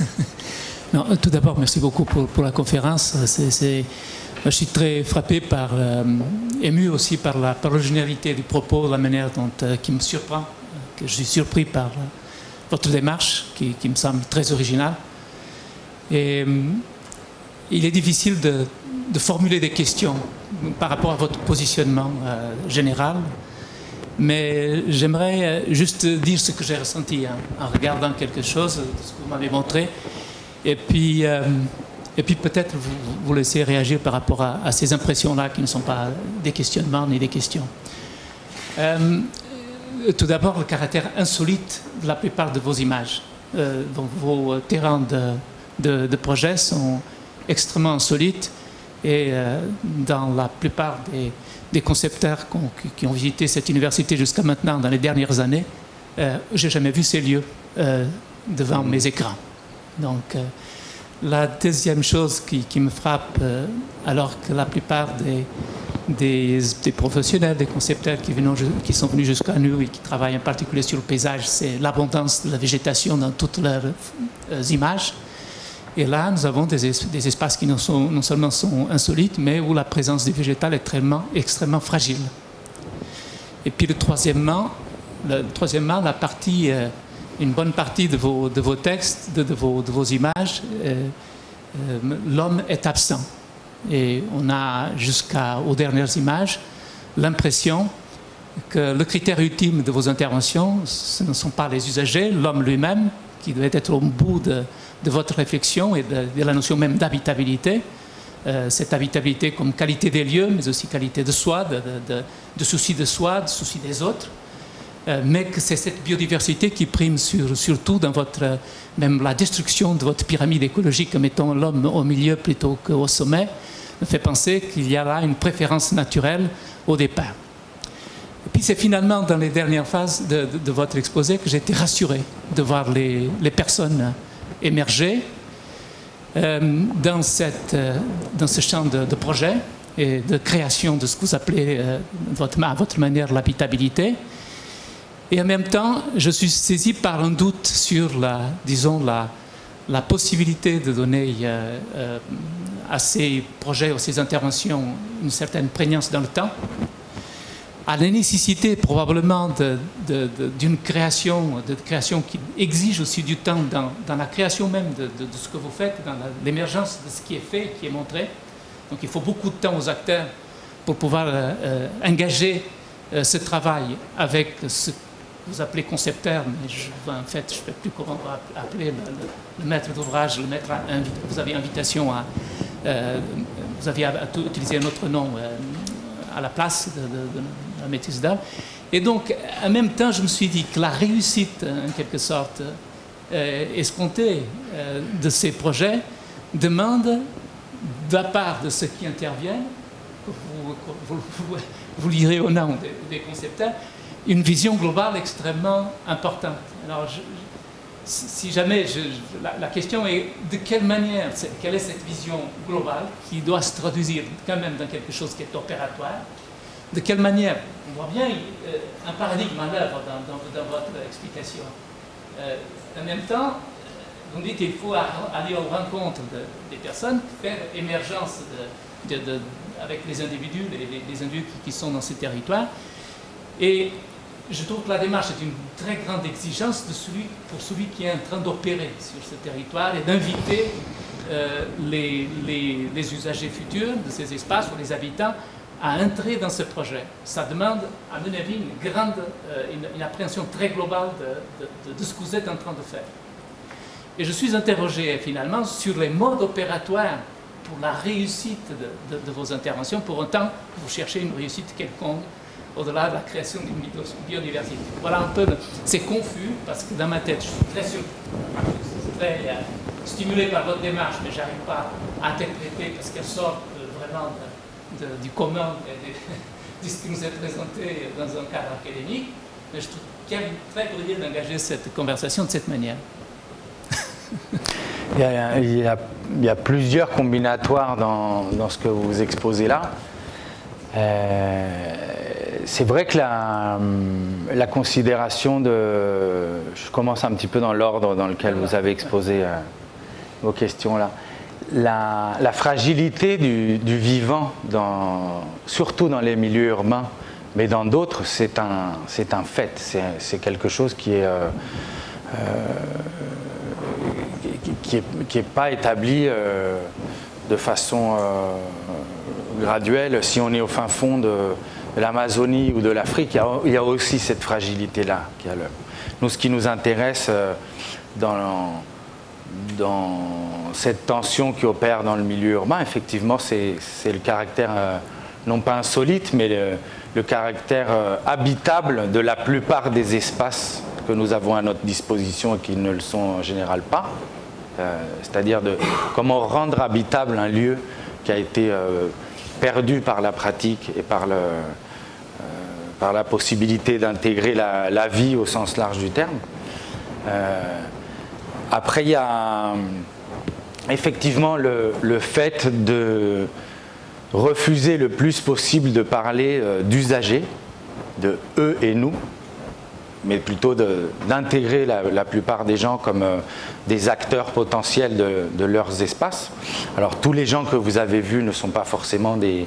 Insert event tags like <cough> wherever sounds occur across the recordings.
<laughs> non, tout d'abord, merci beaucoup pour, la conférence. je suis très frappé par, euh, ému aussi par la par l'originalité du propos, la manière dont, euh, qui me surprend, que je suis surpris par votre démarche, qui, me semble très originale. Et il est difficile de, formuler des questions par rapport à votre positionnement général mais j'aimerais euh, juste dire ce que j'ai ressenti hein, en regardant quelque chose, ce que vous m'avez montré. Et puis, euh, puis peut-être vous, laisser réagir par rapport à, ces impressions-là qui ne sont pas des questionnements ni des questions. Euh, tout d'abord, le caractère insolite de la plupart de vos images. donc vos terrains de, de, projet sont extrêmement insolites et dans la plupart des, des concepteurs qui ont visité cette université jusqu'à maintenant, dans les dernières années, euh, j'ai jamais vu ces lieux euh, devant mes écrans. Donc, euh, la deuxième chose qui, me frappe, euh, alors que la plupart des, des, professionnels, des concepteurs qui, qui sont venus jusqu'à nous et qui travaillent en particulier sur le paysage, c'est l'abondance de la végétation dans toutes leurs images. Et là, nous avons des, espaces qui non, seulement sont insolites, mais où la présence du végétal est extrêmement, fragile. Et puis, le troisièmement, troisièmement la partie, euh, une bonne partie de vos, textes, de, vos, images, euh, euh, l'homme est absent. Et on a, jusqu'aux dernières images, l'impression que le critère ultime de vos interventions, ce ne sont pas les usagers, l'homme lui-même, qui doit être au bout de, de votre réflexion et de, la notion même d'habitabilité. Euh, cette habitabilité comme qualité des lieux, mais aussi qualité de soi, de, souci de soi, de souci des autres. Euh, mais que c'est cette biodiversité qui prime sur, surtout dans votre, même la destruction de votre pyramide écologique, mettant l'homme au milieu plutôt qu'au sommet, me fait penser qu'il y a là une préférence naturelle au départ. Et puis c'est finalement dans les dernières phases de, votre exposé que j'ai été rassuré de voir les, les personnes émerger euh, dans, cette, euh, dans ce champ de, projet et de création de ce que vous appelez euh, votre, à votre manière l'habitabilité. Et en même temps, je suis saisi par un doute sur la, disons, la, la possibilité de donner à ces projets, à ces interventions, une certaine prégnance dans le temps à la nécessité probablement d'une création, de création qui exige aussi du temps dans, la création même de, ce que vous faites, dans l'émergence de ce qui est fait, qui est montré. Donc il faut beaucoup de temps aux acteurs pour pouvoir euh, euh, engager euh, ce travail avec ce que vous appelez concepteur, mais je, en fait je ne sais plus comment appeler le, maître d'ouvrage, le maître vous avez invitation à, vous aviez utilisé un autre nom à la place de maîtrise d'art. Et donc, en même temps, je me suis dit que la réussite, en quelque sorte, euh, escomptée euh, de ces projets demande, de la part de ceux qui interviennent, vous, vous, lirez au nom des, concepteurs, une vision globale extrêmement importante. Alors, si jamais, la, question est de quelle manière, quelle est cette vision globale qui doit se traduire quand même dans quelque chose qui est opératoire de quelle manière On voit bien euh, un paradigme en œuvre dans, votre explication. Euh, en même temps, vous dites qu'il faut aller aux rencontres des personnes, faire émergence avec les individus, les, individus qui, sont dans ces territoires. Et je trouve que la démarche est une très grande exigence pour celui qui est en train d'opérer sur ce territoire et d'inviter euh, les, usagers futurs de ces espaces ou les habitants à entrer dans ce projet. Ça demande, à mon avis, une grande, euh, une, appréhension très globale de, ce que vous êtes en train de faire. Et je suis interrogé finalement sur les modes opératoires pour la réussite de, vos interventions. Pour autant, vous cherchez une réussite quelconque au-delà de la création d'une biodiversité. Voilà un peu, c'est confus parce que dans ma tête, je suis très, sûr, euh, stimulé par votre démarche, mais je n'arrive pas à interpréter parce qu'elle sort vraiment de, du commun <laughs> de, ce qui nous est présenté dans un cadre académique, mais je trouve très curieux d'engager cette conversation de cette manière. <laughs> il, y a, plusieurs combinatoires dans, ce que vous exposez là. Euh, c'est vrai que la, la, considération de... Je commence un petit peu dans l'ordre dans lequel vous avez exposé euh, vos questions là. La, fragilité du, vivant, surtout dans les milieux urbains, mais dans d'autres, c'est un, un, fait. C'est quelque chose qui est, euh, euh, qui n'est pas établi euh, de façon graduelle. Si on est au fin fond de, l'Amazonie ou de l'Afrique, il, y a aussi cette fragilité-là. Nous, ce qui nous intéresse dans, dans cette tension qui opère dans le milieu urbain, effectivement, c'est le caractère, euh, non pas insolite, mais le, caractère euh, habitable de la plupart des espaces que nous avons à notre disposition et qui ne le sont en général pas. Euh, c'est-à-dire de comment rendre habitable un lieu qui a été perdu par la pratique et par, la possibilité d'intégrer la, vie au sens large du terme. Après, il y a effectivement le, fait de refuser le plus possible de parler euh, d'usagers, de eux et nous, mais plutôt d'intégrer la, plupart des gens comme euh, des acteurs potentiels de, leurs espaces. Alors tous les gens que vous avez vus ne sont pas forcément des,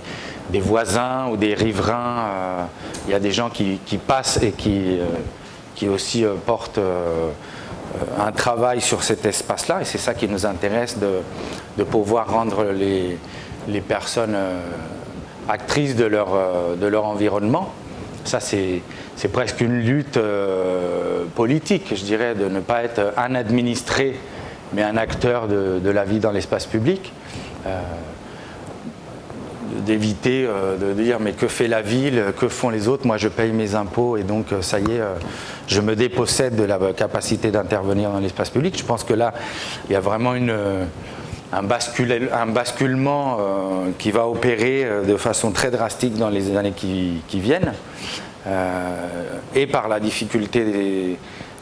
voisins ou des riverains. Euh, il y a des gens qui, passent et qui, aussi portent un travail sur cet espace-là, et c'est ça qui nous intéresse de, pouvoir rendre les, personnes euh, actrices de leur, euh, de leur environnement. Ça, c'est presque une lutte politique, je dirais, de ne pas être un administré, mais un acteur de, la vie dans l'espace public d'éviter euh, de dire mais que fait la ville, que font les autres, moi je paye mes impôts et donc euh, ça y est, euh, je me dépossède de la capacité d'intervenir dans l'espace public. Je pense que là, il y a vraiment une, un, basculement qui va opérer de façon très drastique dans les années qui, qui viennent, et par la difficulté des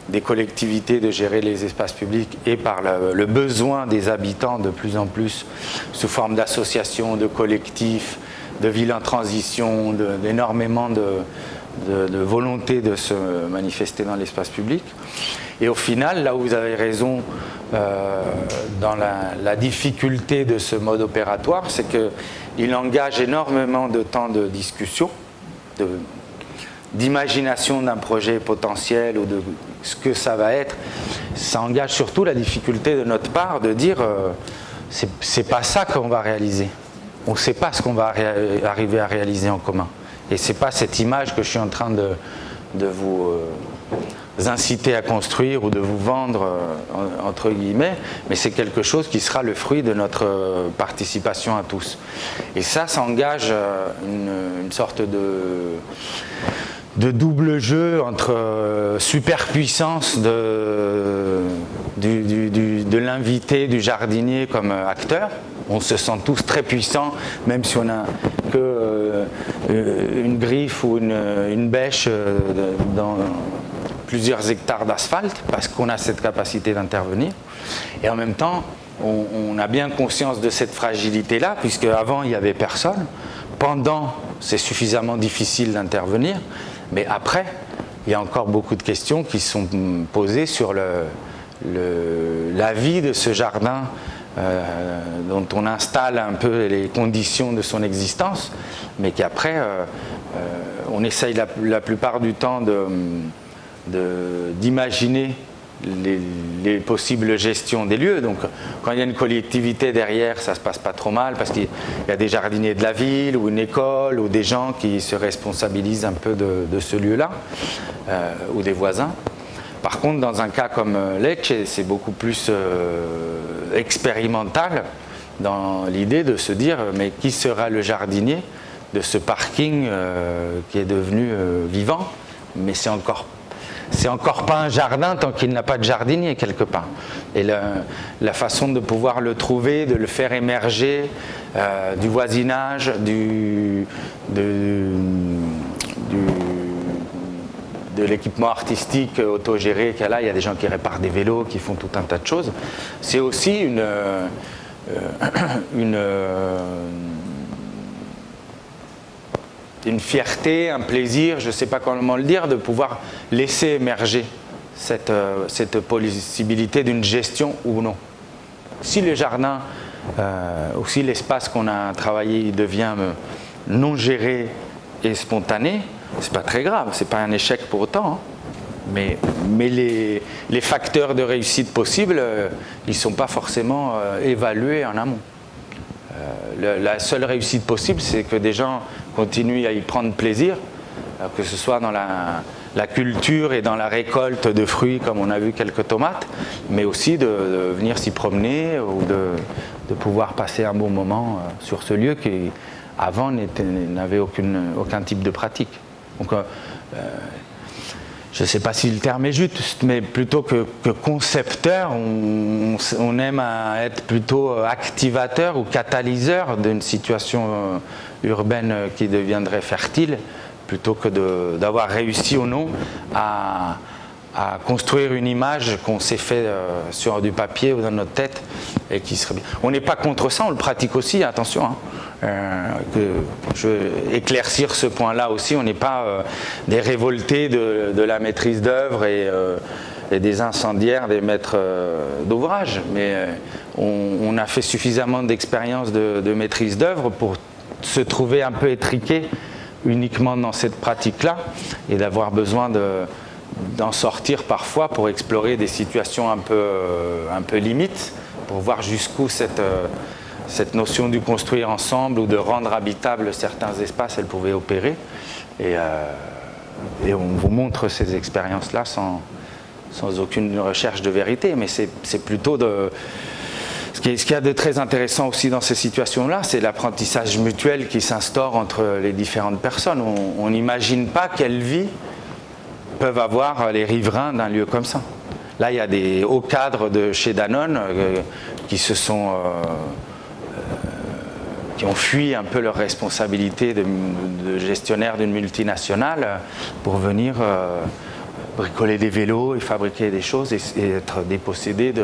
des collectivités de gérer les espaces publics et par le, besoin des habitants de plus en plus sous forme d'associations, de collectifs, de villes en transition, d'énormément de, de, volonté de se manifester dans l'espace public. Et au final, là où vous avez raison euh, dans la, difficulté de ce mode opératoire, c'est qu'il engage énormément de temps de discussion, de, d'imagination d'un projet potentiel ou de ce que ça va être, ça engage surtout la difficulté de notre part de dire euh, c'est pas ça qu'on va réaliser. On ne sait pas ce qu'on va arriver à réaliser en commun. Et c'est pas cette image que je suis en train de, vous euh, inciter à construire ou de vous vendre euh, entre guillemets, mais c'est quelque chose qui sera le fruit de notre participation à tous. Et ça, ça engage une sorte de de double jeu entre euh, superpuissance de, de l'invité, du jardinier comme euh, acteur. On se sent tous très puissants, même si on n'a que euh, une griffe ou une, bêche dans plusieurs hectares d'asphalte, parce qu'on a cette capacité d'intervenir. Et en même temps, on, on, a bien conscience de cette fragilité-là, puisque avant il n'y avait personne. Pendant, c'est suffisamment difficile d'intervenir. Mais après, il y a encore beaucoup de questions qui sont posées sur la vie de ce jardin euh, dont on installe un peu les conditions de son existence, mais qu'après, euh, euh, on essaye la, plupart du temps d'imaginer les, possibles gestions des lieux. Donc, quand il y a une collectivité derrière, ça se passe pas trop mal parce qu'il y a des jardiniers de la ville ou une école ou des gens qui se responsabilisent un peu de, ce lieu-là euh, ou des voisins. Par contre, dans un cas comme euh, Lecce, c'est beaucoup plus euh, expérimental dans l'idée de se dire mais qui sera le jardinier de ce parking qui est devenu vivant? Mais c'est encore c'est encore pas un jardin tant qu'il n'a pas de jardinier quelque part. Et la façon de pouvoir le trouver, de le faire émerger euh, du voisinage, du, de, l'équipement artistique autogéré qu'il y a là, il y a des gens qui réparent des vélos, qui font tout un tas de choses. C'est aussi une, euh, <coughs> une une fierté, un plaisir, je ne sais pas comment le dire, de pouvoir laisser émerger cette, euh, cette possibilité d'une gestion ou non. si le jardin ou si l'espace qu'on a travaillé devient non géré et spontané, c'est pas très grave, c'est pas un échec pour autant. Hein. Mais, mais les, les, facteurs de réussite possibles, ils ne sont pas forcément évalués en amont. la seule réussite possible, c'est que des gens continuent à y prendre plaisir, que ce soit dans la, culture et dans la récolte de fruits, comme on a vu quelques tomates, mais aussi de, venir s'y promener ou de, pouvoir passer un bon moment euh, sur ce lieu qui, avant, n'avait aucun type de pratique. Euh, euh, je ne sais pas si le terme est juste, mais plutôt que, concepteur, on, on, aime être plutôt activateur ou catalyseur d'une situation urbaine qui deviendrait fertile plutôt que d'avoir réussi ou non à, construire une image qu'on s'est fait euh, sur du papier ou dans notre tête et qui serait bien. On n'est pas contre ça, on le pratique aussi, attention. Hein. Euh, je veux éclaircir ce point-là aussi, on n'est pas euh, des révoltés de, la maîtrise d'œuvre et, des incendiaires des maîtres d'ouvrage, mais on, a fait suffisamment d'expérience de, de maîtrise d'œuvre pour se trouver un peu étriqué uniquement dans cette pratique-là et d'avoir besoin d'en sortir parfois pour explorer des situations un peu, euh, un peu limites, pour voir jusqu'où cette, euh, cette notion du construire ensemble ou de rendre habitables certains espaces, elle pouvait opérer. Et, euh, et on vous montre ces expériences-là sans, sans aucune recherche de vérité, mais c'est plutôt de ce qu'il y a de très intéressant aussi dans ces situations-là, c'est l'apprentissage mutuel qui s'instaure entre les différentes personnes. On n'imagine pas quelle vie peuvent avoir les riverains d'un lieu comme ça. Là, il y a des hauts cadres de chez Danone euh, qui se sont. Euh, euh, qui ont fui un peu leur responsabilité de, gestionnaire d'une multinationale pour venir bricoler des vélos et fabriquer des choses et être dépossédés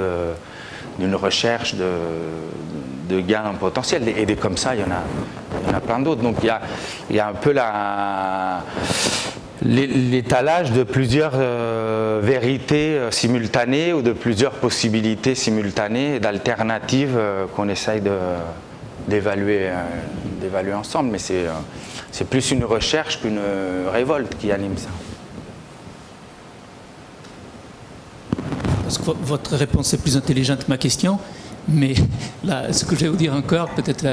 d'une recherche de, gains potentiels. Et des comme ça, il y en a, plein d'autres. Donc il y a, un peu l'étalage de plusieurs euh, vérités euh, simultanées ou de plusieurs possibilités simultanées, d'alternatives euh, qu'on essaye d'évaluer, ensemble. Mais c'est, plus une recherche qu'une révolte qui anime ça. votre réponse est plus intelligente que ma question, mais ce que je vais vous dire encore, peut-être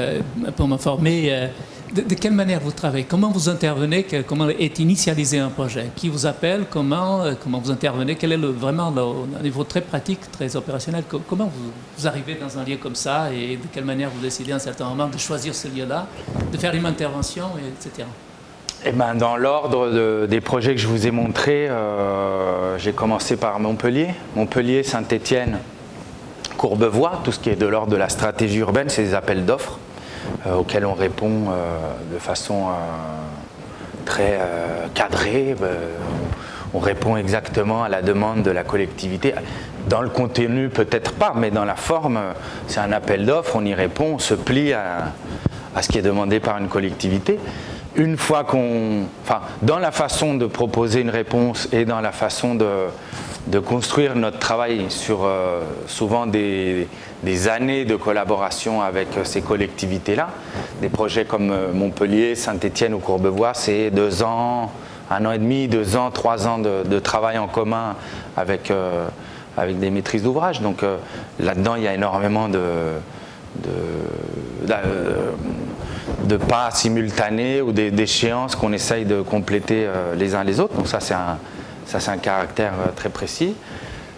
pour m'informer, de, quelle manière vous travaillez? Comment vous intervenez? Comment est initialisé un projet? Qui vous appelle? Comment, euh, vous intervenez? Quel est vraiment le, niveau très pratique, très opérationnel? Comment vous, arrivez dans un lieu comme ça? Et de quelle manière vous décidez à un certain moment de choisir ce lieu-là, de faire une intervention, etc. Eh ben, dans l'ordre des projets que je vous ai montrés, euh, j'ai commencé par Montpellier, Montpellier, Saint-Étienne, Courbevoie, tout ce qui est de l'ordre de la stratégie urbaine, c'est des appels d'offres euh, auxquels on répond euh, de façon très cadrée. on répond exactement à la demande de la collectivité. Dans le contenu, peut-être pas, mais dans la forme, c'est un appel d'offres, on y répond, on se plie à ce qui est demandé par une collectivité une fois qu'on. Enfin, dans la façon de proposer une réponse et dans la façon de, construire notre travail sur euh, souvent des, années de collaboration avec euh, ces collectivités-là, des projets comme euh, Montpellier, Saint-Étienne ou Courbevoie, c'est deux ans, un an et demi, deux ans, trois ans de, travail en commun avec, avec des maîtrises d'ouvrage. Donc là-dedans, il y a énormément de, de de pas simultanés ou d'échéances qu'on essaye de compléter les uns les autres. Donc ça c'est un, ça, c'est un caractère euh, très précis.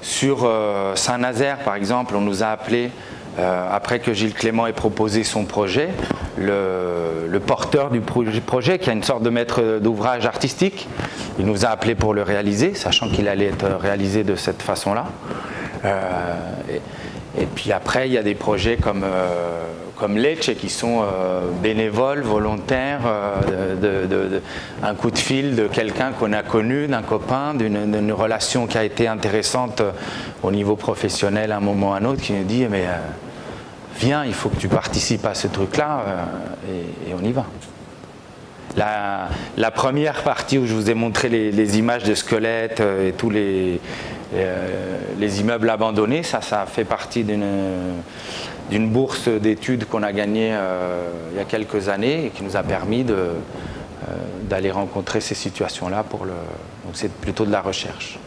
Sur euh, Saint-Nazaire par exemple, on nous a appelé, après que Gilles Clément ait proposé son projet, le, porteur du projet, qui a une sorte de maître d'ouvrage artistique, il nous a appelé pour le réaliser, sachant qu'il allait être réalisé de cette façon-là. Et puis après, il y a des projets comme, euh, comme Lecce qui sont euh, bénévoles, volontaires, euh, un coup de fil de quelqu'un qu'on a connu, d'un copain, d'une relation qui a été intéressante au niveau professionnel à un moment ou à un autre, qui nous dit mais viens, il faut que tu participes à ce truc-là, et, on y va. La, première partie où je vous ai montré les, les images de squelettes et tous les les immeubles abandonnés, ça, ça fait partie d'une bourse d'études qu'on a gagnée il y a quelques années et qui nous a permis d'aller rencontrer ces situations-là. Pour le... Donc c'est plutôt de la recherche.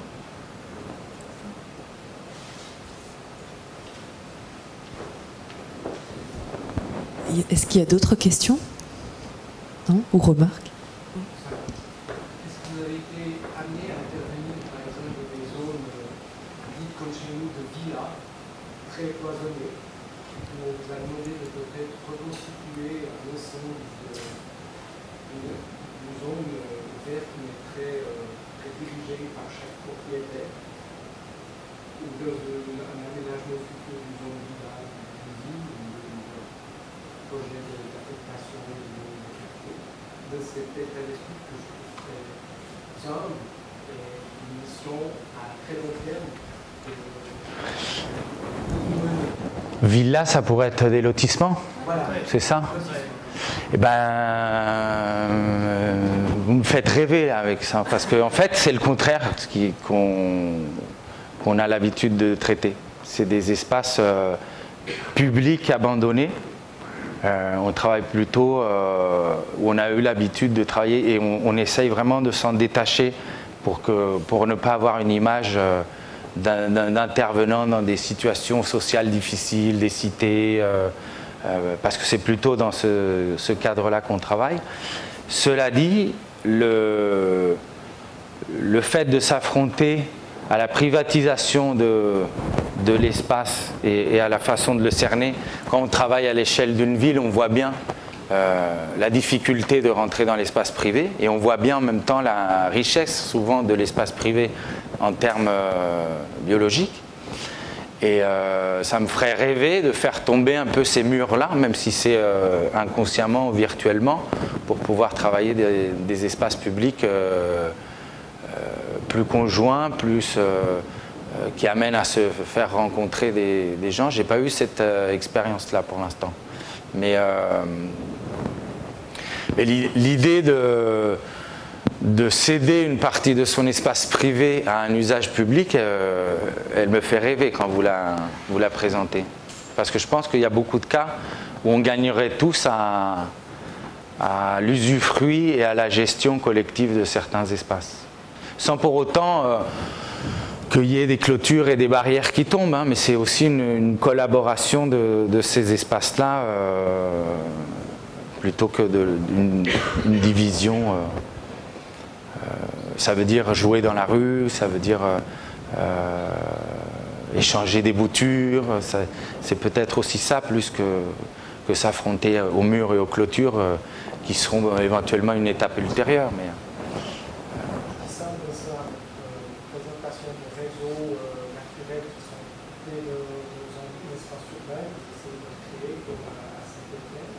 Est-ce qu'il y a d'autres questions? Non? Ou remarques Est-ce que vous avez été amené à intervenir, par exemple, dans des zones dites comme chez nous de villas, très cloisonnées, où on vous a demandé de peut-être reconstituer un ensemble d'une zone verte mais très, très dirigée par chaque propriétaire, ou d'un aménagement futur d'une zone village, d'une ville, projet d'affectation de, de, de cet état d'esprit que je trouve très simple et une mission à très long terme. Villa, ça pourrait être des lotissements Voilà. C'est ça Eh ben, euh, vous me faites rêver avec ça, parce qu'en en fait, c'est le contraire qu'on qu a l'habitude de traiter. C'est des espaces euh, publics abandonnés euh, on travaille plutôt euh, où on a eu l'habitude de travailler et on, essaye vraiment de s'en détacher pour, que, pour ne pas avoir une image euh, d'un intervenant dans des situations sociales difficiles, des cités, parce que c'est plutôt dans ce, cadre-là qu'on travaille. Cela dit, le, le fait de s'affronter à la privatisation de, de l'espace et, à la façon de le cerner. Quand on travaille à l'échelle d'une ville, on voit bien euh, la difficulté de rentrer dans l'espace privé et on voit bien en même temps la richesse souvent de l'espace privé en termes euh, biologiques. Et euh, ça me ferait rêver de faire tomber un peu ces murs-là, même si c'est inconsciemment ou virtuellement, pour pouvoir travailler des, espaces publics plus conjoints, plus qui amène à se faire rencontrer des, gens. Je n'ai pas eu cette euh, expérience-là pour l'instant. Mais, euh, l'idée de, de, céder une partie de son espace privé à un usage public, elle me fait rêver quand vous la, vous la présentez. Parce que je pense qu'il y a beaucoup de cas où on gagnerait tous à l'usufruit et à la gestion collective de certains espaces. Sans pour autant qu'il y ait des clôtures et des barrières qui tombent, hein, mais c'est aussi une, collaboration de, ces espaces-là euh, plutôt que d'une une division. Euh, euh, ça veut dire jouer dans la rue, ça veut dire échanger des boutures, c'est peut-être aussi ça plus que, que s'affronter aux murs et aux clôtures qui seront éventuellement une étape ultérieure. Mais, présentation de réseaux euh, naturels qui sont dès le, dans l'espace urbain, essayer de créer comme à Saint-Etienne.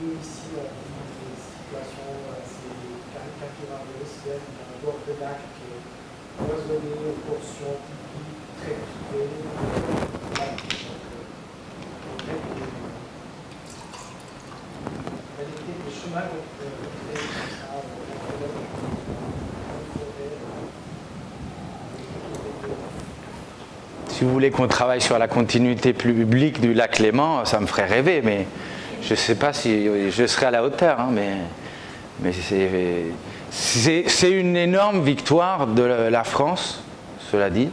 Nous ici, on vit des situations assez caricaturales de d'un bord de lac qui est cloisonné aux portions publiques, très privées, en euh, des chemins euh, si vous voulez qu'on travaille sur la continuité publique du lac Léman, ça me ferait rêver, mais je ne sais pas si je serai à la hauteur. Hein, mais, c'est une énorme victoire de la France, cela dit,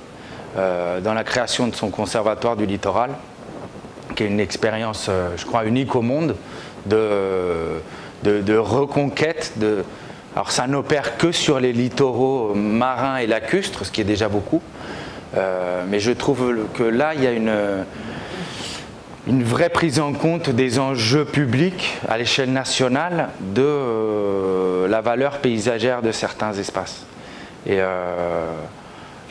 euh, dans la création de son conservatoire du littoral, qui est une expérience, euh, je crois, unique au monde de, reconquête. Alors ça n'opère que sur les littoraux marins et lacustres, ce qui est déjà beaucoup. Euh, mais je trouve que là, il y a une, une vraie prise en compte des enjeux publics à l'échelle nationale de euh, la valeur paysagère de certains espaces. Et, euh,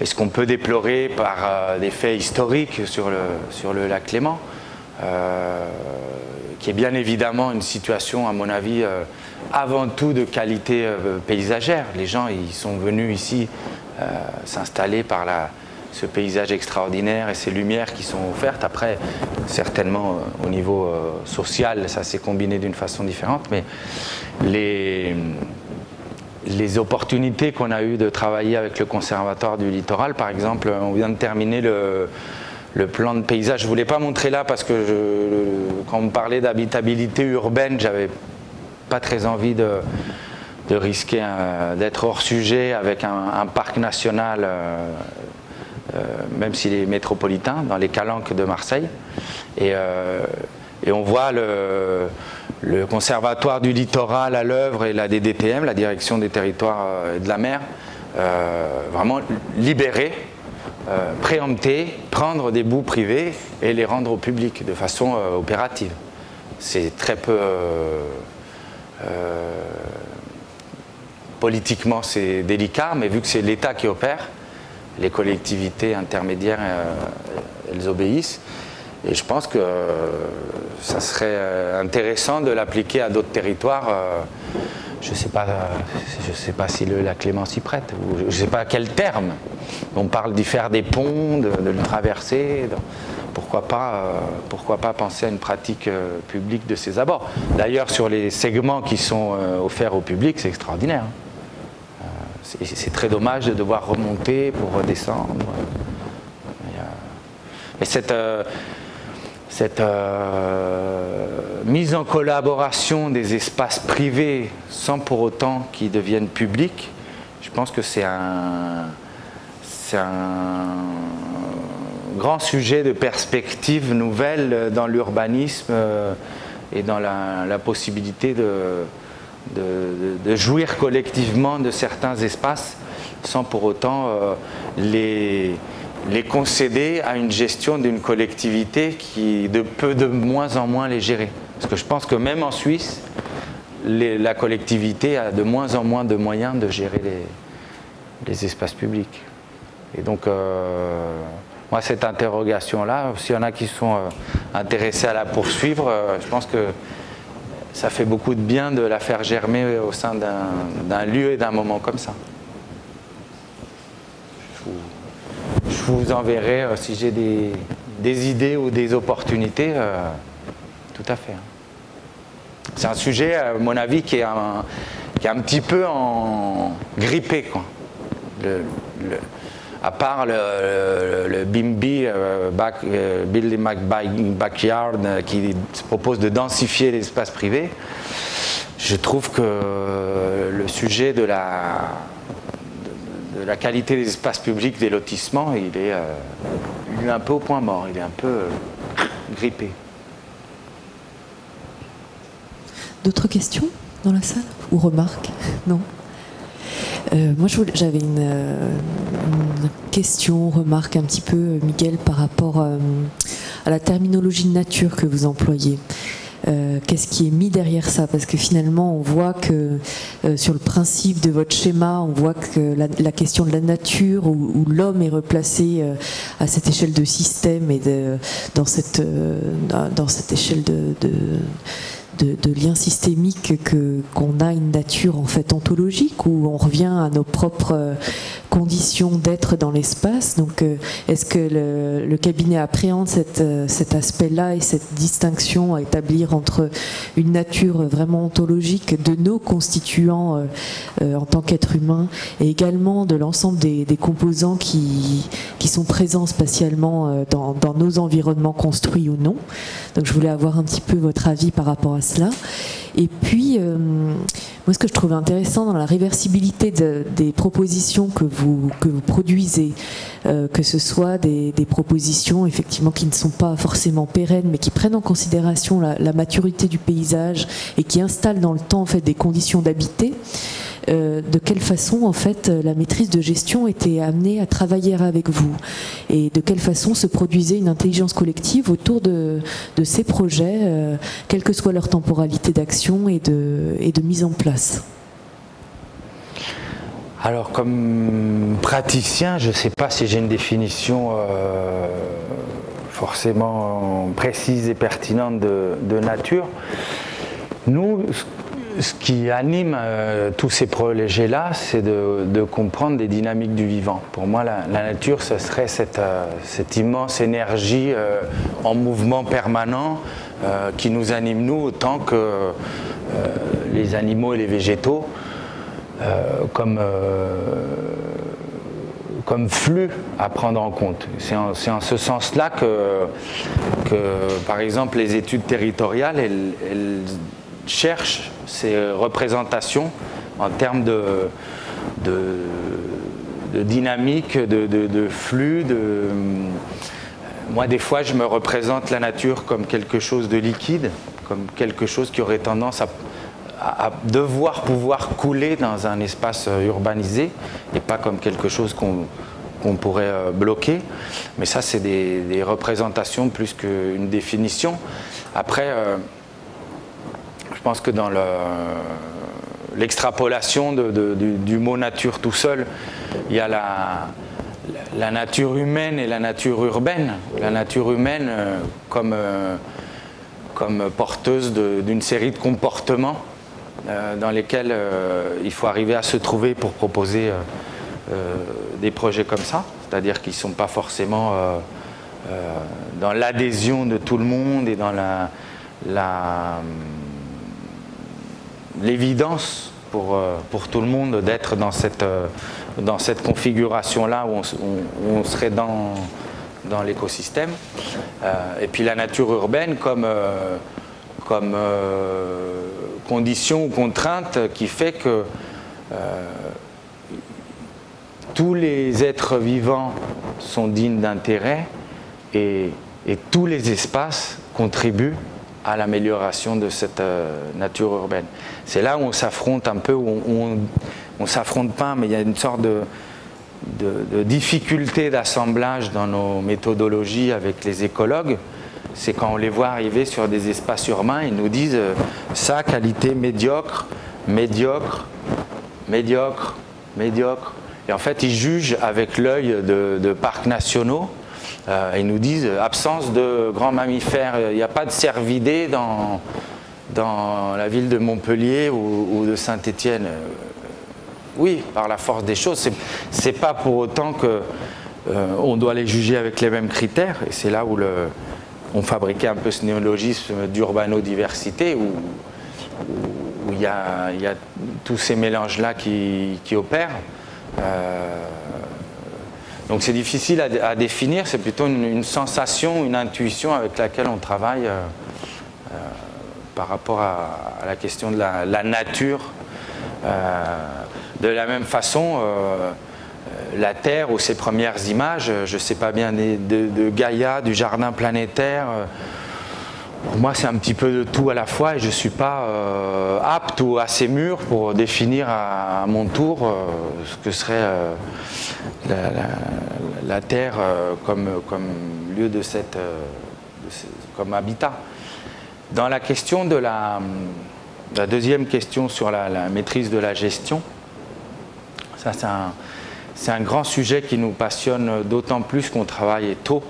ce qu'on peut déplorer par des faits historiques sur le, sur le lac Clément, qui est bien évidemment une situation, à mon avis, avant tout de qualité paysagère. Les gens, ils sont venus ici s'installer par la, ce paysage extraordinaire et ces lumières qui sont offertes. Après, certainement euh, au niveau euh, social, ça s'est combiné d'une façon différente, mais les, les opportunités qu'on a eues de travailler avec le Conservatoire du Littoral, par exemple, on vient de terminer le, plan de paysage. Je ne voulais pas montrer là parce que quand on parlait d'habitabilité urbaine, j'avais pas très envie de, risquer d'être hors sujet avec un, parc national, euh, euh, même s'il est métropolitain, dans les calanques de Marseille. Et, euh, on voit le, Conservatoire du littoral à l'œuvre et la DDTM, la Direction des territoires euh, de la mer, euh, vraiment libérer, euh, préempter, prendre des bouts privés et les rendre au public de façon opérative. C'est très peu. politiquement, c'est délicat, mais vu que c'est l'État qui opère, les collectivités intermédiaires, elles obéissent. Et je pense que euh, ça serait euh, intéressant de l'appliquer à d'autres territoires. Euh, je ne sais, pas, sais pas si la Clémence y prête, je ne sais pas à quel terme. On parle d'y faire des ponts, de, le traverser. pourquoi, pas, pourquoi pas penser à une pratique publique de ces abords D'ailleurs, sur les segments qui sont offerts au public, c'est extraordinaire. C'est très dommage de devoir remonter pour redescendre. Et cette, cette euh, mise en collaboration des espaces privés sans pour autant qu'ils deviennent publics, je pense que c'est un, un, grand sujet de perspective nouvelle dans l'urbanisme euh, et dans la, possibilité de, de, jouir collectivement de certains espaces sans pour autant euh, les les concéder à une gestion d'une collectivité qui de peut de moins en moins les gérer. Parce que je pense que même en Suisse, la collectivité a de moins en moins de moyens de gérer les, espaces publics. Et donc, euh, moi, cette interrogation-là, s'il y en a qui sont euh, intéressés à la poursuivre, je pense que ça fait beaucoup de bien de la faire germer au sein d'un lieu et d'un moment comme ça. je vous enverrai euh, si j'ai des, idées ou des opportunités. Euh, tout à fait. Hein. C'est un sujet, à mon avis, qui est un, qui est un petit peu en grippé. Quoi. À part le, BIMBI, euh, Building Backyard, qui propose de densifier l'espace privé, je trouve que le sujet de la qualité des espaces publics, des lotissements, il est, euh, il est un peu au point mort, il est un peu euh, grippé. D'autres questions dans la salle Ou remarques? Non? Euh, moi, j'avais une, une, question, remarque un petit peu, Miguel, par rapport à la terminologie de nature que vous employez. Euh, qu'est-ce qui est mis derrière ça? Parce que finalement, on voit que euh, sur le principe de votre schéma, on voit que la, question de la nature, où, l'homme est replacé euh, à cette échelle de système et de, dans, cette, dans cette échelle de, lien systémique que qu'on a une nature en fait ontologique où on revient à nos propres euh, conditions d'être dans l'espace. Donc, euh, est-ce que le, cabinet appréhende euh, cet aspect-là et cette distinction à établir entre une nature vraiment ontologique de nos constituants en tant qu'être humain et également de l'ensemble des, composants qui, qui sont présents spatialement dans, dans nos environnements construits ou non? Donc, je voulais avoir un petit peu votre avis par rapport à Et puis, euh, moi, ce que je trouve intéressant dans la réversibilité des propositions que vous, produisez, euh, que ce soit des, propositions effectivement qui ne sont pas forcément pérennes, mais qui prennent en considération la, maturité du paysage et qui installent dans le temps des conditions d'habiter. Euh, de quelle façon en fait la maîtrise de gestion était amenée à travailler avec vous et de quelle façon se produisait une intelligence collective autour de, ces projets, euh, quelle que soit leur temporalité d'action et de, mise en place. Alors comme praticien, je ne sais pas si j'ai une définition euh, forcément précise et pertinente de, de nature. Nous, ce qui anime euh, tous ces projets-là, c'est de, comprendre des dynamiques du vivant. Pour moi, la, nature, ce serait cette, euh, immense énergie euh, en mouvement permanent qui nous anime, nous, autant que les animaux et les végétaux. comme, flux à prendre en compte. C'est en, ce sens-là que, par exemple, les études territoriales, elles, cherchent ces représentations en termes de, de, dynamique, de, flux. De... Moi, des fois, je me représente la nature comme quelque chose de liquide, comme quelque chose qui aurait tendance à, à devoir pouvoir couler dans un espace urbanisé et pas comme quelque chose qu'on qu'on pourrait euh, bloquer. Mais ça, c'est des, représentations plus qu'une définition. Après, euh, pense que dans l'extrapolation du, mot nature tout seul, il y a la, nature humaine et la nature urbaine. La nature humaine euh, comme, comme porteuse d'une série de comportements dans lesquels il faut arriver à se trouver pour proposer euh, des projets comme ça, c'est-à-dire qu'ils ne sont pas forcément euh, euh, dans l'adhésion de tout le monde et dans la, l'évidence pour, pour, tout le monde d'être dans cette, dans cette configuration-là où, on, serait dans, dans l'écosystème. et puis la nature urbaine comme, comme condition ou contrainte qui fait que tous les êtres vivants sont dignes d'intérêt et, tous les espaces contribuent à l'amélioration de cette euh, nature urbaine. C'est là où on s'affronte un peu, où on, ne s'affronte pas, mais il y a une sorte de, difficulté d'assemblage dans nos méthodologies avec les écologues. C'est quand on les voit arriver sur des espaces urbains, ils nous disent euh, ça, qualité médiocre, médiocre, médiocre, médiocre. Et en fait, ils jugent avec l'œil de, parcs nationaux. Euh, ils nous disent absence de grands mammifères, il n'y a pas de cervidés dans, dans la ville de Montpellier ou, de Saint-Étienne. Euh, oui, par la force des choses. C'est pas pour autant que euh, on doit les juger avec les mêmes critères. Et c'est là où on fabriquait un peu ce néologisme d'urbanodiversité, où il y, a, tous ces mélanges-là qui, opèrent. Euh, donc c'est difficile à, définir, c'est plutôt une, sensation, une intuition avec laquelle on travaille euh, euh, par rapport à, la question de la, nature. de la même façon, la Terre ou ses premières images, je ne sais pas bien, de, Gaïa, du jardin planétaire, pour moi, c'est un petit peu de tout à la fois et je ne suis pas euh, apte ou assez mûr pour définir à, mon tour euh, ce que serait euh, la, Terre comme, lieu de cette. comme habitat. Dans la question de la, la deuxième question sur la, maîtrise de la gestion, ça c'est un grand sujet qui nous passionne d'autant plus qu'on travaille tôt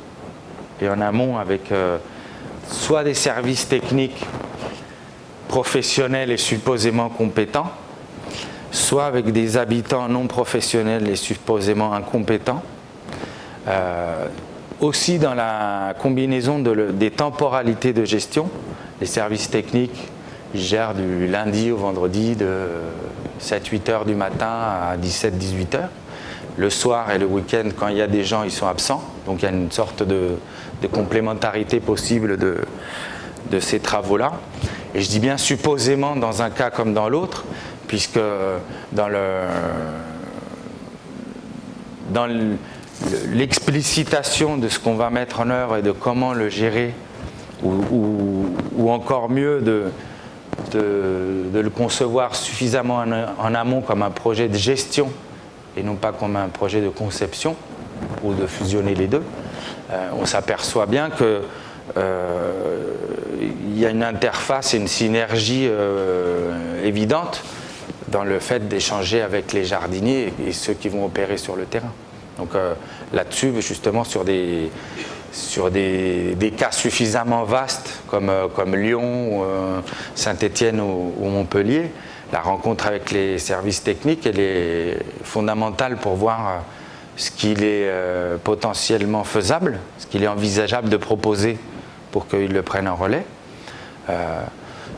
et en amont avec soit des services techniques professionnels et supposément compétents, soit avec des habitants non professionnels et supposément incompétents. Euh, aussi dans la combinaison des temporalités de gestion, les services techniques gèrent du lundi au vendredi de 7-8 heures du matin à 17-18 heures. Le soir et le week-end, quand il y a des gens, ils sont absents. Donc il y a une sorte de, complémentarité possible de, ces travaux-là. Et je dis bien supposément dans un cas comme dans l'autre, puisque dans le dans l'explicitation de ce qu'on va mettre en œuvre et de comment le gérer, ou, encore mieux de, le concevoir suffisamment en, en, amont comme un projet de gestion et non pas comme un projet de conception, ou de fusionner les deux, euh, on s'aperçoit bien que euh, il y a une interface et une synergie euh, évidente dans le fait d'échanger avec les jardiniers et ceux qui vont opérer sur le terrain. Donc là-dessus, justement, sur des, sur des, cas suffisamment vastes comme, comme Lyon, Saint-Étienne ou, Montpellier, la rencontre avec les services techniques, est fondamentale pour voir ce qu'il est euh, potentiellement faisable, ce qu'il est envisageable de proposer pour qu'ils le prennent en relais, euh,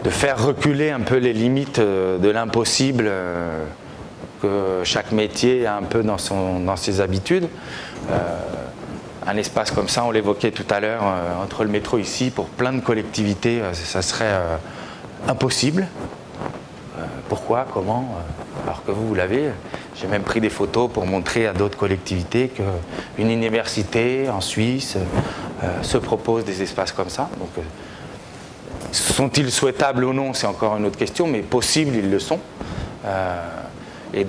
de faire reculer un peu les limites euh, de l'impossible que chaque métier a un peu dans, ses habitudes. Euh, un espace comme ça, on l'évoquait tout à l'heure, euh, entre le métro ici, pour plein de collectivités, ça serait impossible. Pourquoi Comment Alors que vous, vous l'avez. J'ai même pris des photos pour montrer à d'autres collectivités qu'une université en Suisse se propose des espaces comme ça. Donc, sont-ils souhaitables ou non C'est encore une autre question, mais possibles, ils le sont. Euh, et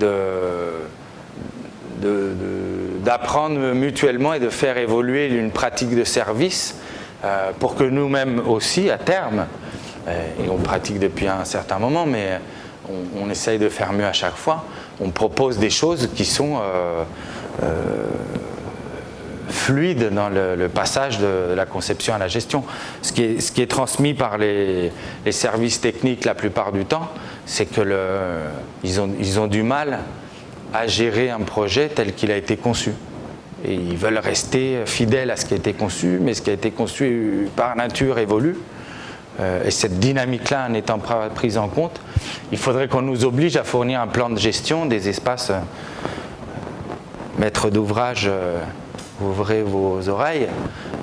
d'apprendre mutuellement et de faire évoluer une pratique de service euh, pour que nous-mêmes aussi, à terme, euh, et on pratique depuis un certain moment, mais on, essaye de faire mieux à chaque fois, on propose des choses qui sont fluide dans le, passage de la conception à la gestion. Ce qui est, transmis par les, services techniques la plupart du temps, c'est qu'ils ont, ils ont du mal à gérer un projet tel qu'il a été conçu. Et ils veulent rester fidèles à ce qui a été conçu, mais ce qui a été conçu par nature évolue. Euh, et cette dynamique-là n'étant pas prise en compte, il faudrait qu'on nous oblige à fournir un plan de gestion des espaces euh, maîtres d'ouvrage. Euh, ouvrez vos oreilles,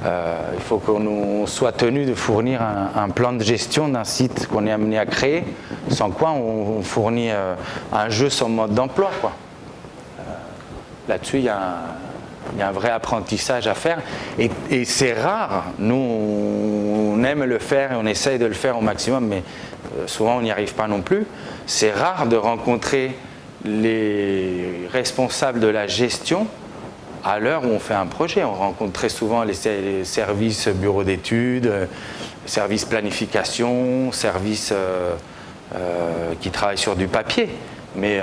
il faut qu'on soit tenu de fournir un, plan de gestion d'un site qu'on est amené à créer, sans quoi on, fournit un jeu sans mode d'emploi. Là-dessus, il y, a un vrai apprentissage à faire. Et, c'est rare, nous aime le faire et on essaye de le faire au maximum, mais souvent on n'y arrive pas non plus. C'est rare de rencontrer les responsables de la gestion à l'heure où on fait un projet. On rencontre très souvent les, services bureaux d'études, euh, services planification, services euh, euh, qui travaillent sur du papier. Mais,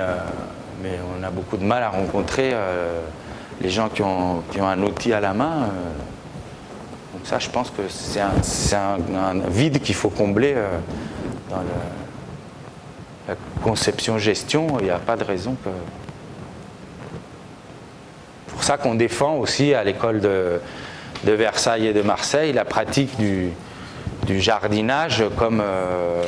on a beaucoup de mal à rencontrer les gens qui ont, un outil à la main. Ça, je pense que c'est un, vide qu'il faut combler dans le, la conception-gestion. Il n'y a pas de raison que pour ça qu'on défend aussi à l'école de, Versailles et de Marseille la pratique du, jardinage comme, euh,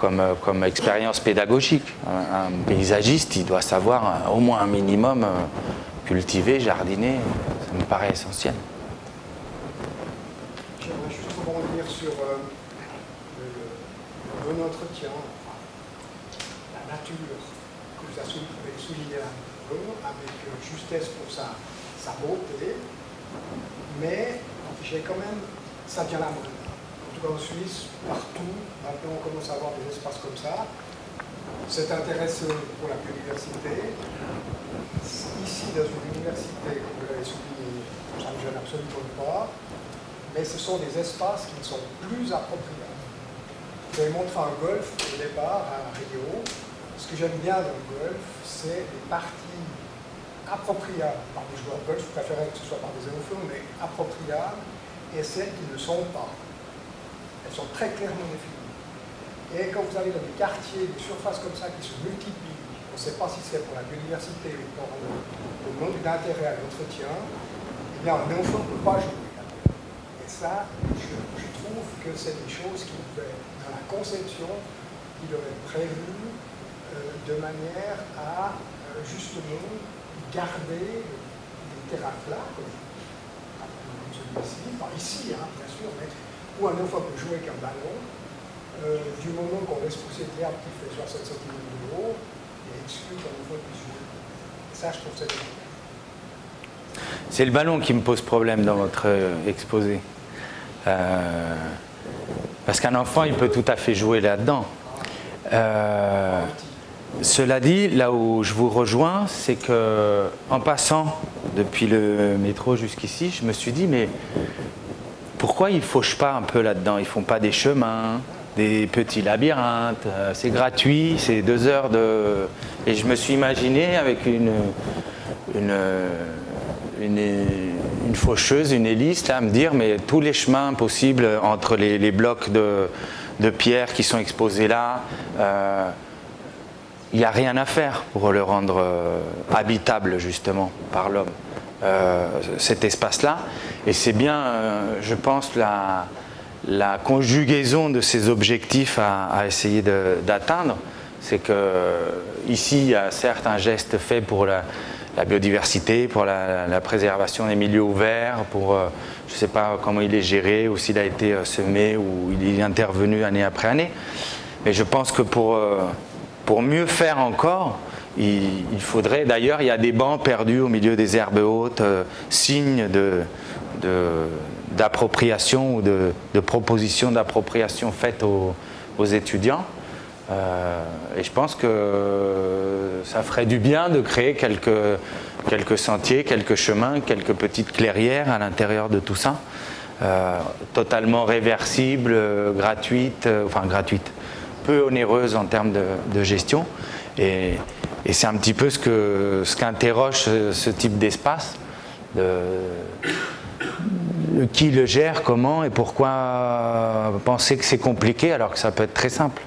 comme, expérience pédagogique. Un, paysagiste, il doit savoir au moins un minimum euh, cultiver, jardiner, ça me paraît essentiel. J'aimerais juste rebondir sur euh, le, bon entretien, la nature que vous avez souligné avec justesse pour sa, beauté, mais j'ai quand même, ça vient la mode. En tout cas en Suisse, partout, maintenant on commence à avoir des espaces comme ça. C'est intéressant pour la biodiversité. Ici, dans une université, comme vous l'avez souligné, ça ne gêne absolument pas, mais ce sont des espaces qui sont plus appropriés. Vous avez montré un golf au départ à Rio. Ce que j'aime bien dans le golf, c'est les parties appropriables par des joueurs de golf, je préférerais que ce soit par des énophones, mais appropriables, et celles qui ne sont pas. Elles sont très clairement définies. Et quand vous avez dans des quartiers, des surfaces comme ça qui se multiplient, on ne sait pas si c'est pour la biodiversité ou pour le, le manque d'intérêt à l'entretien, eh bien un enfant ne peut pas jouer. Et ça, je, que c'est des choses qui dans la conception, doivent être prévues euh, de manière à euh, justement garder des terrains plats, comme celui-ci, par ici, hein, bien sûr, mais où un enfant peut jouer avec un ballon, euh, du moment qu'on laisse pousser l'herbe qui fait 60 cm de haut, il est exclu qu'un enfant puisse jouer. Ça, je trouve ça C'est le ballon qui me pose problème dans votre exposé. Parce qu'un enfant, il peut tout à fait jouer là-dedans. Euh, cela dit, là où je vous rejoins, c'est que en passant depuis le métro jusqu'ici, je me suis dit mais pourquoi ils fauchent pas un peu là-dedans? Ils font pas des chemins, des petits labyrinthes, euh, c'est gratuit, c'est deux heures de. Et je me suis imaginé avec une, une, une, faucheuse, une hélice, à me dire mais tous les chemins possibles entre les, blocs de, pierre qui sont exposés là. Euh, il n'y a rien à faire pour le rendre euh, habitable justement par l'homme, euh, cet espace-là. Et c'est bien, euh, je pense, la, conjugaison de ces objectifs à, essayer d'atteindre C'est que ici, il y a certes un geste fait pour la, biodiversité, pour la, préservation des milieux ouverts, pour, euh, je ne sais pas comment il est géré ou s'il a été euh, semé ou il est intervenu année après année. Mais je pense que pour, euh, pour mieux faire encore, il, faudrait, d'ailleurs, il y a des bancs perdus au milieu des herbes hautes, signe de, d'appropriation ou de, de proposition d'appropriation faite aux, aux étudiants. Euh, et je pense que ça ferait du bien de créer quelques, quelques sentiers, quelques chemins, quelques petites clairières à l'intérieur de tout ça. Euh, totalement réversibles, gratuites, euh, enfin gratuites, peu onéreuses en termes de, gestion. Et, c'est un petit peu ce que ce qu'interroge ce, type d'espace. qui le gère, comment et pourquoi penser que c'est compliqué alors que ça peut être très simple.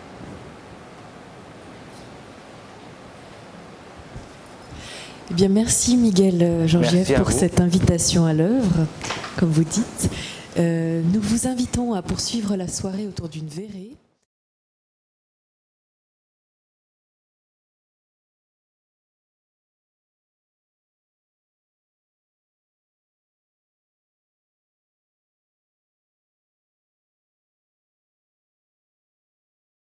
Eh bien, merci Miguel euh, Georgiev pour cette invitation à l'œuvre, comme vous dites. Euh, nous vous invitons à poursuivre la soirée autour d'une verrée.